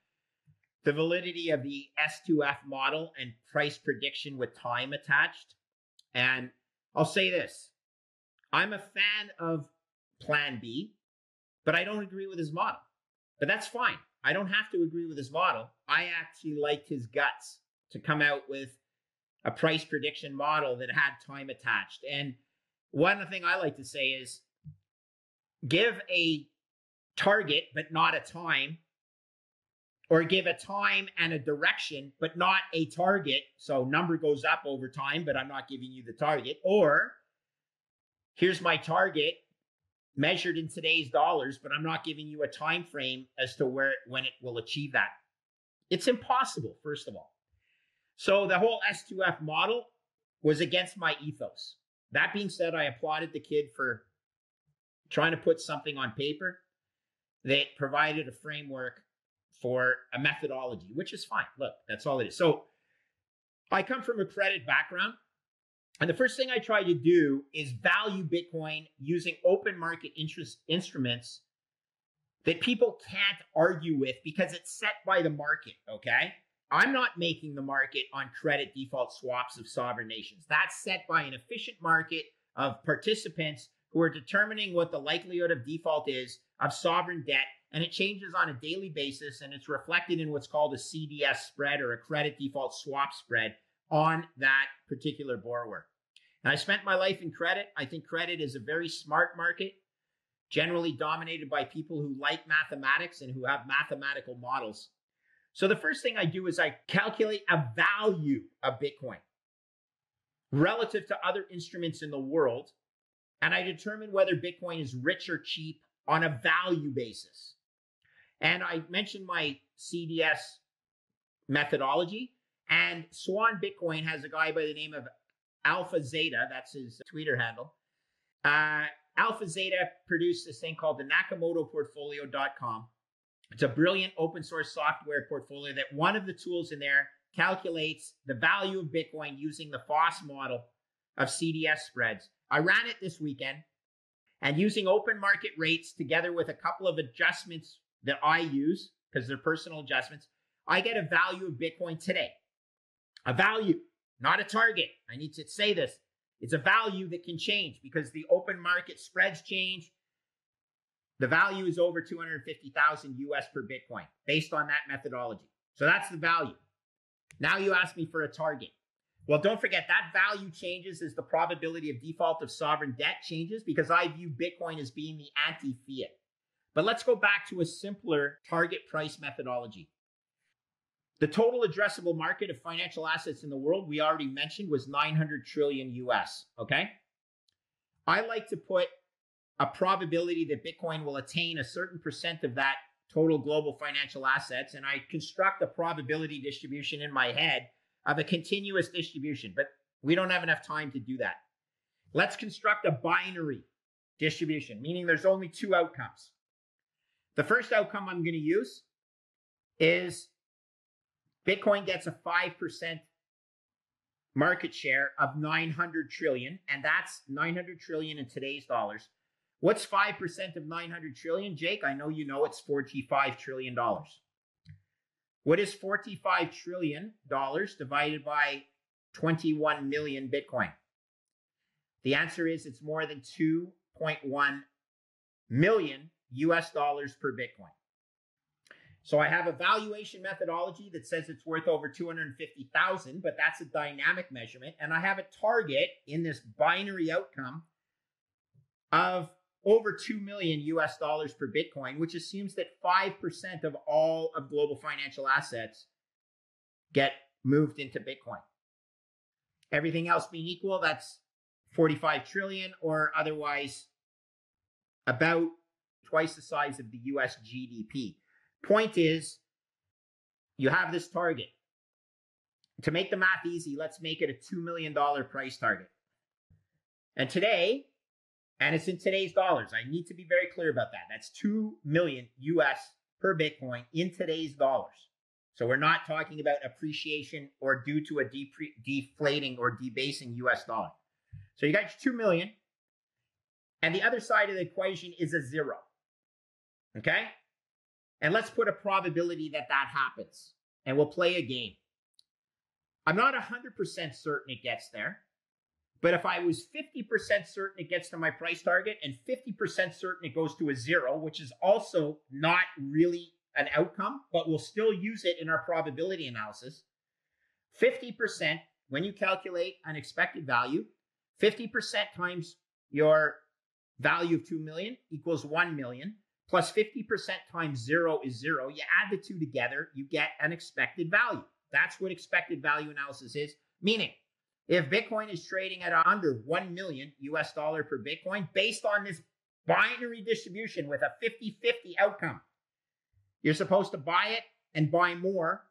the validity of the S2F model and price prediction with time attached. And I'll say this I'm a fan of Plan B, but I don't agree with his model. But that's fine. I don't have to agree with his model. I actually liked his guts to come out with a price prediction model that had time attached. And one thing I like to say is give a target, but not a time, or give a time and a direction, but not a target. So number goes up over time, but I'm not giving you the target. Or here's my target measured in today's dollars, but I'm not giving you a time frame as to where when it will achieve that. It's impossible, first of all. So the whole S2F model was against my ethos. That being said, I applauded the kid for trying to put something on paper. They provided a framework for a methodology, which is fine. Look, that's all it is. So I come from a credit background. And the first thing I try to do is value Bitcoin using open market interest instruments that people can't argue with because it's set by the market, okay? I'm not making the market on credit default swaps of sovereign nations. That's set by an efficient market of participants who are determining what the likelihood of default is of sovereign debt. And it changes on a daily basis and it's reflected in what's called a CDS spread or a credit default swap spread on that particular borrower. And I spent my life in credit. I think credit is a very smart market generally dominated by people who like mathematics and who have mathematical models. So the first thing I do is I calculate a value of Bitcoin relative to other instruments in the world, and I determine whether Bitcoin is rich or cheap on a value basis. And I mentioned my CDS methodology, and Swan Bitcoin has a guy by the name of Alpha Zeta, that's his Twitter handle. Uh, Alpha Zeta produced this thing called the NakamotoPortfolio.com. It's a brilliant open source software portfolio that one of the tools in there calculates the value of Bitcoin using the Foss model of CDS spreads. I ran it this weekend and using open market rates together with a couple of adjustments that I use because they're personal adjustments, I get a value of Bitcoin today. A value, not a target. I need to say this. It's a value that can change because the open market spreads change. The value is over 250,000 US per Bitcoin based on that methodology. So that's the value. Now you ask me for a target. Well, don't forget that value changes as the probability of default of sovereign debt changes because I view Bitcoin as being the anti fiat. But let's go back to a simpler target price methodology. The total addressable market of financial assets in the world, we already mentioned, was 900 trillion US. Okay. I like to put a probability that Bitcoin will attain a certain percent of that total global financial assets, and I construct a probability distribution in my head of a continuous distribution, but we don't have enough time to do that. Let's construct a binary distribution, meaning there's only two outcomes. The first outcome I'm going to use is Bitcoin gets a 5% market share of 900 trillion, and that's 900 trillion in today's dollars. What's 5% of 900 trillion? Jake, I know you know it's 45 trillion dollars. What is 45 trillion dollars divided by 21 million Bitcoin? The answer is it's more than 2.1 million US dollars per Bitcoin. So I have a valuation methodology that says it's worth over 250,000, but that's a dynamic measurement. And I have a target in this binary outcome of over 2 million US dollars per Bitcoin, which assumes that 5% of all of global financial assets get moved into Bitcoin. Everything else being equal, that's 45 trillion or otherwise about twice the size of the US GDP. Point is, you have this target. To make the math easy, let's make it a $2 million price target. And today, and it's in today's dollars, I need to be very clear about that. That's 2 million US per Bitcoin in today's dollars. So we're not talking about appreciation or due to a depre- deflating or debasing US dollar. So you got your 2 million. And the other side of the equation is a zero. Okay? And let's put a probability that that happens. And we'll play a game. I'm not 100% certain it gets there. But if I was 50% certain it gets to my price target and 50% certain it goes to a zero, which is also not really an outcome, but we'll still use it in our probability analysis. 50%, when you calculate an expected value, 50% times your value of 2 million equals 1 million plus 50% times zero is zero. You add the two together, you get an expected value. That's what expected value analysis is. Meaning, if Bitcoin is trading at under 1 million US dollar per Bitcoin based on this binary distribution with a 50 50 outcome, you're supposed to buy it and buy more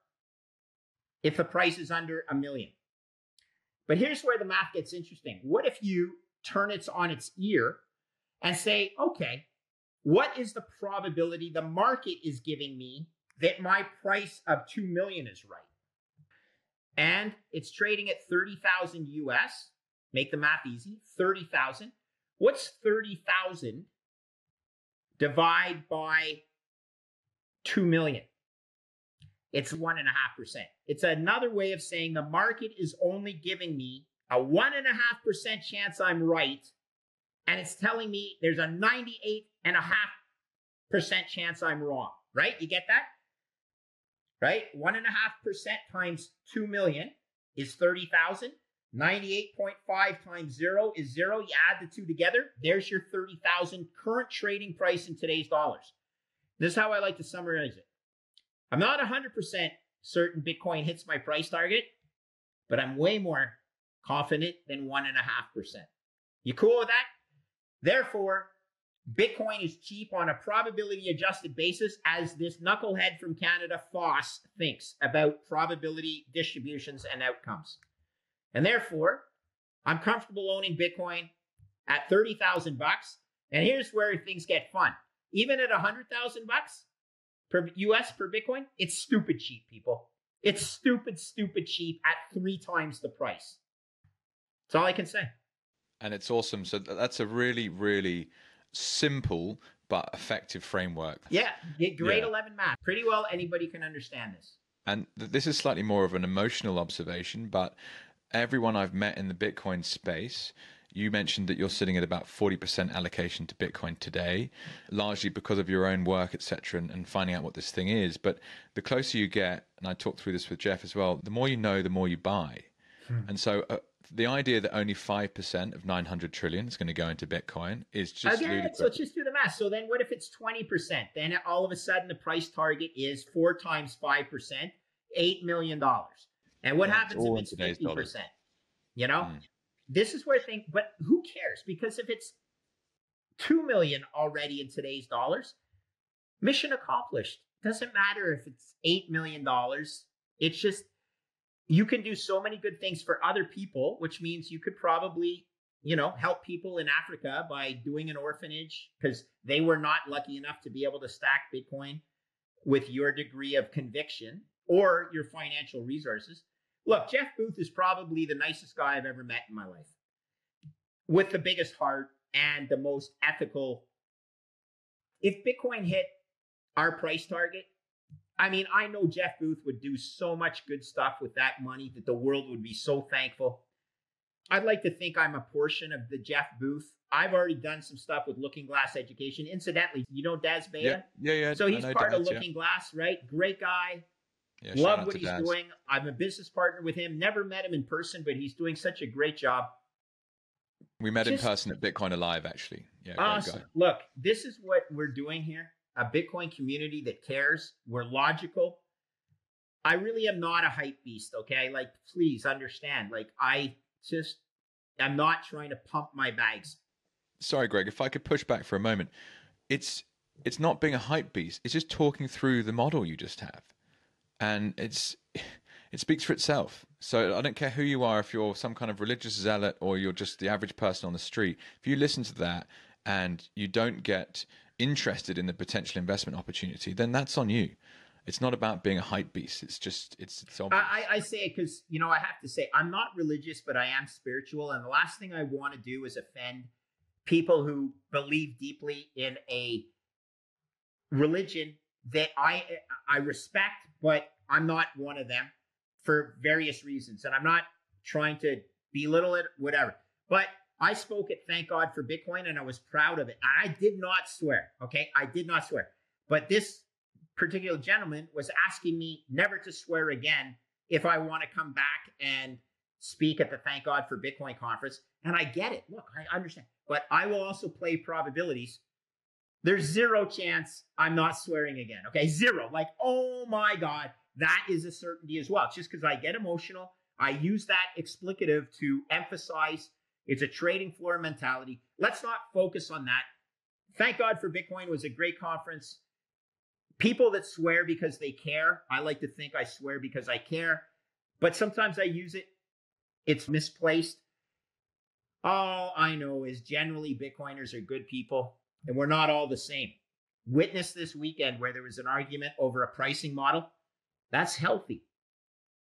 if the price is under a million. But here's where the math gets interesting. What if you turn it on its ear and say, okay, what is the probability the market is giving me that my price of 2 million is right? And it's trading at 30,000 US. Make the math easy 30,000. What's 30,000 divide by 2 million? It's 1.5%. It's another way of saying the market is only giving me a 1.5% chance I'm right. And it's telling me there's a 98.5% chance I'm wrong, right? You get that? Right? 1.5% times 2 million is 30,000. 98.5 times zero is zero. You add the two together, there's your 30,000 current trading price in today's dollars. This is how I like to summarize it. I'm not 100% certain Bitcoin hits my price target, but I'm way more confident than 1.5%. You cool with that? Therefore, Bitcoin is cheap on a probability adjusted basis, as this knucklehead from Canada, Foss, thinks about probability distributions and outcomes. And therefore, I'm comfortable owning Bitcoin at 30,000 bucks. And here's where things get fun. Even at 100,000 bucks per US per Bitcoin, it's stupid cheap, people. It's stupid, stupid cheap at three times the price. That's all I can say. And it's awesome. So that's a really, really simple but effective framework. Yeah, grade yeah. 11 math. Pretty well anybody can understand this. And this is slightly more of an emotional observation, but everyone I've met in the Bitcoin space, you mentioned that you're sitting at about 40% allocation to Bitcoin today, largely because of your own work, etc., and, and, finding out what this thing is. But the closer you get, and I talked through this with Jeff as well, the more you know, the more you buy. Hmm. And so uh, the idea that only 5% of 900 trillion is going to go into Bitcoin is just ludicrous. So let's just do the math. So then what if it's 20%? Then all of a sudden the price target is four times 5%, $8 million. And what happens if it's 50%? Dollars. You know, mm. this is where I think, but who cares? Because if it's 2 million already in today's dollars, mission accomplished. Doesn't matter if it's $8 million. It's just, you can do so many good things for other people, which means you could probably, you know, help people in Africa by doing an orphanage because they were not lucky enough to be able to stack Bitcoin with your degree of conviction or your financial resources. Look, Jeff Booth is probably the nicest guy I've ever met in my life with the biggest heart and the most ethical. If Bitcoin hit our price target, I mean, I know Jeff Booth would do so much good stuff with that money that the world would be so thankful. I'd like to think I'm a portion of the Jeff Booth. I've already done some stuff with Looking Glass Education. Incidentally, you know Daz Beta? Yeah, yeah, yeah. So he's part Daz, of Looking yeah. Glass, right? Great guy. Yeah, Love what he's Daz. doing. I'm a business partner with him. Never met him in person, but he's doing such a great job. We met Just, in person at Bitcoin Alive, actually. Yeah, awesome. Look, this is what we're doing here a Bitcoin community that cares. We're logical. I really am not a hype beast, okay? Like, please understand. Like, I just, I'm not trying to pump my bags. Sorry, Greg, if I could push back for a moment. It's, it's not being a hype beast. It's just talking through the model you just have. And it's, it speaks for itself. So I don't care who you are, if you're some kind of religious zealot or you're just the average person on the street. If you listen to that and you don't get interested in the potential investment opportunity, then that's on you. It's not about being a hype beast. It's just it's. it's I, I say it because you know I have to say I'm not religious, but I am spiritual, and the last thing I want to do is offend people who believe deeply in a religion that I I respect, but I'm not one of them for various reasons, and I'm not trying to belittle it, whatever. But I spoke at Thank God for Bitcoin and I was proud of it. I did not swear. Okay. I did not swear. But this particular gentleman was asking me never to swear again if I want to come back and speak at the Thank God for Bitcoin conference. And I get it. Look, I understand. But I will also play probabilities. There's zero chance I'm not swearing again. Okay. Zero. Like, oh my God. That is a certainty as well. It's just because I get emotional. I use that explicative to emphasize it's a trading floor mentality. Let's not focus on that. Thank God for Bitcoin was a great conference. People that swear because they care, I like to think I swear because I care, but sometimes I use it. It's misplaced. All I know is generally Bitcoiners are good people and we're not all the same. Witness this weekend where there was an argument over a pricing model. That's healthy.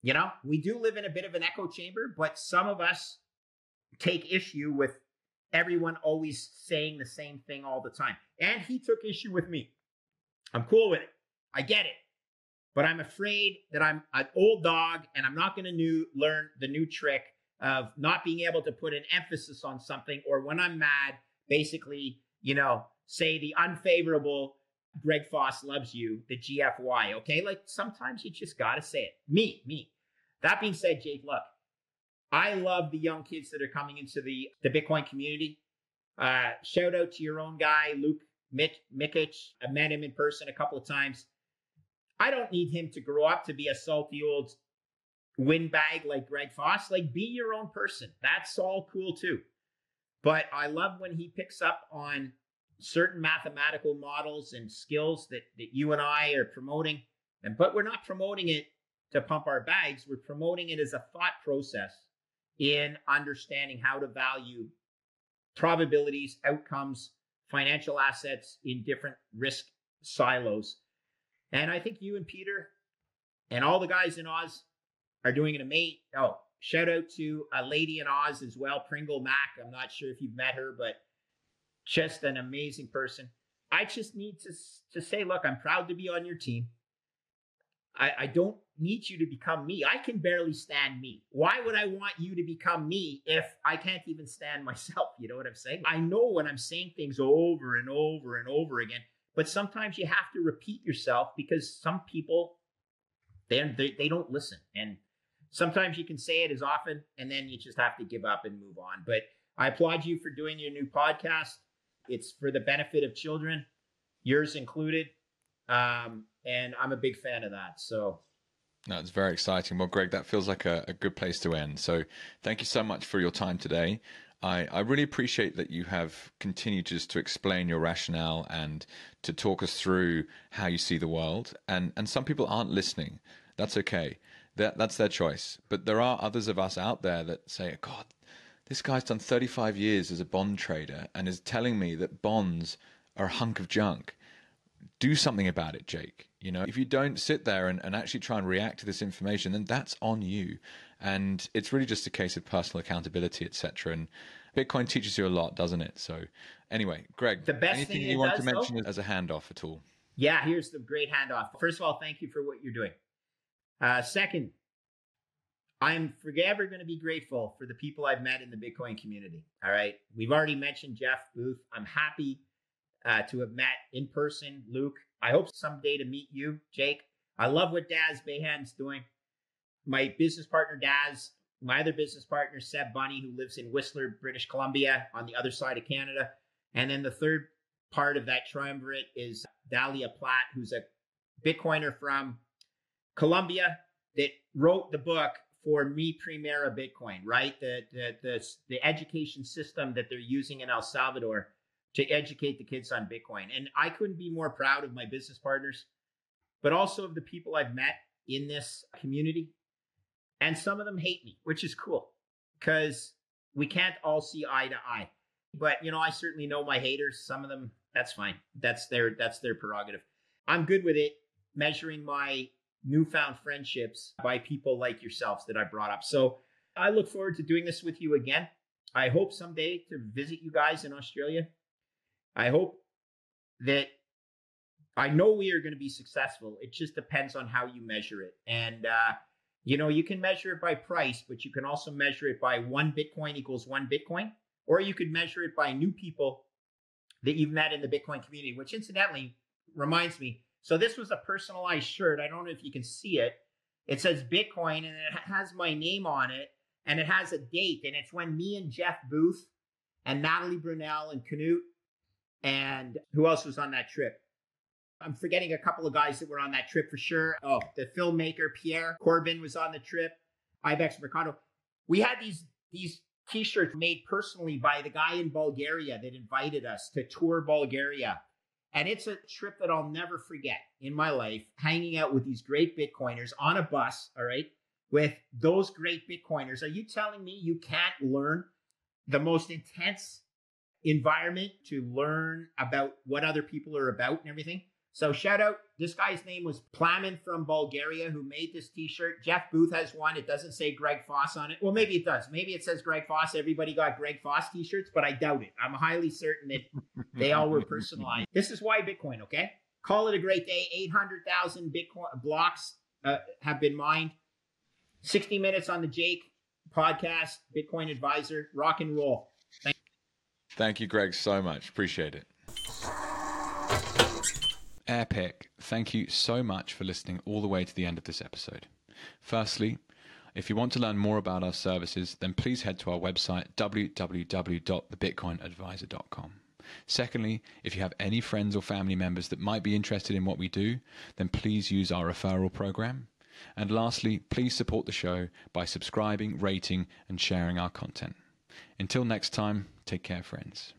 You know, we do live in a bit of an echo chamber, but some of us take issue with everyone always saying the same thing all the time. And he took issue with me. I'm cool with it. I get it. But I'm afraid that I'm an old dog and I'm not going to new, learn the new trick of not being able to put an emphasis on something or when I'm mad, basically, you know, say the unfavorable Greg Foss loves you, the GFY, okay? Like sometimes you just got to say it. Me, me. That being said, Jake, look, I love the young kids that are coming into the, the Bitcoin community. Uh, shout out to your own guy, Luke Mik- Mikic. I met him in person a couple of times. I don't need him to grow up to be a salty old windbag like Greg Foss. Like, be your own person. That's all cool too. But I love when he picks up on certain mathematical models and skills that, that you and I are promoting. And but we're not promoting it to pump our bags. We're promoting it as a thought process in understanding how to value probabilities, outcomes, financial assets in different risk silos. And I think you and Peter and all the guys in Oz are doing an amazing. Oh, shout out to a lady in Oz as well, Pringle Mac. I'm not sure if you've met her, but just an amazing person. I just need to to say, look, I'm proud to be on your team. I, I don't need you to become me. I can barely stand me. Why would I want you to become me if I can't even stand [laughs] myself? You know what I'm saying? I know when I'm saying things over and over and over again, but sometimes you have to repeat yourself because some people they they, they don't listen, and sometimes you can say it as often, and then you just have to give up and move on. But I applaud you for doing your new podcast. It's for the benefit of children, yours included. Um, and I'm a big fan of that. So no, very exciting. Well, Greg, that feels like a, a, good place to end. So thank you so much for your time today. I, I really appreciate that you have continued just to explain your rationale and to talk us through how you see the world. And and some people aren't listening. That's okay. That that's their choice. But there are others of us out there that say, God, this guy's done 35 years as a bond trader and is telling me that bonds are a hunk of junk do something about it, Jake. You know, if you don't sit there and, and actually try and react to this information, then that's on you. And it's really just a case of personal accountability, etc. And Bitcoin teaches you a lot, doesn't it? So, anyway, Greg, the best anything thing you want does, to mention though, as a handoff at all? Yeah, here's the great handoff. First of all, thank you for what you're doing. Uh, second, I'm forever going to be grateful for the people I've met in the Bitcoin community. All right. We've already mentioned Jeff Booth. I'm happy uh, to have met in person, Luke. I hope someday to meet you, Jake. I love what Daz Behan's doing. My business partner, Daz, my other business partner, Seb Bunny, who lives in Whistler, British Columbia, on the other side of Canada. And then the third part of that triumvirate is Dahlia Platt, who's a Bitcoiner from Colombia that wrote the book for Mi Primera Bitcoin, right? The, the, the, the education system that they're using in El Salvador to educate the kids on Bitcoin. And I couldn't be more proud of my business partners, but also of the people I've met in this community. And some of them hate me, which is cool because we can't all see eye to eye. But you know, I certainly know my haters. Some of them, that's fine. That's their that's their prerogative. I'm good with it measuring my newfound friendships by people like yourselves that I brought up. So I look forward to doing this with you again. I hope someday to visit you guys in Australia I hope that I know we are going to be successful. It just depends on how you measure it. And, uh, you know, you can measure it by price, but you can also measure it by one Bitcoin equals one Bitcoin, or you could measure it by new people that you've met in the Bitcoin community, which incidentally reminds me. So this was a personalized shirt. I don't know if you can see it. It says Bitcoin and it has my name on it and it has a date. And it's when me and Jeff Booth and Natalie Brunell and Canute and who else was on that trip? I'm forgetting a couple of guys that were on that trip for sure. Oh, the filmmaker Pierre Corbin was on the trip. Ibex Mercado. We had these these t-shirts made personally by the guy in Bulgaria that invited us to tour Bulgaria. And it's a trip that I'll never forget in my life, hanging out with these great Bitcoiners on a bus, all right, with those great Bitcoiners. Are you telling me you can't learn the most intense environment to learn about what other people are about and everything. So shout out, this guy's name was Plamen from Bulgaria who made this t-shirt. Jeff Booth has one. It doesn't say Greg Foss on it. Well, maybe it does. Maybe it says Greg Foss. Everybody got Greg Foss t-shirts, but I doubt it. I'm highly certain that they all were personalized. [laughs] This is why Bitcoin, okay? Call it a great day. 800,000 Bitcoin blocks uh, have been mined. 60 minutes on the Jake podcast, Bitcoin Adviser, rock and roll. Thank, you, Greg, so much. Appreciate it. Airpick, thank you so much for listening all the way to the end of this episode. Firstly, if you want to learn more about our services, then please head to our website, www.thebitcoinadviser.com. Secondly, if you have any friends or family members that might be interested in what we do, then please use our referral program. And lastly, please support the show by subscribing, rating, and sharing our content. Until next time, take care, friends.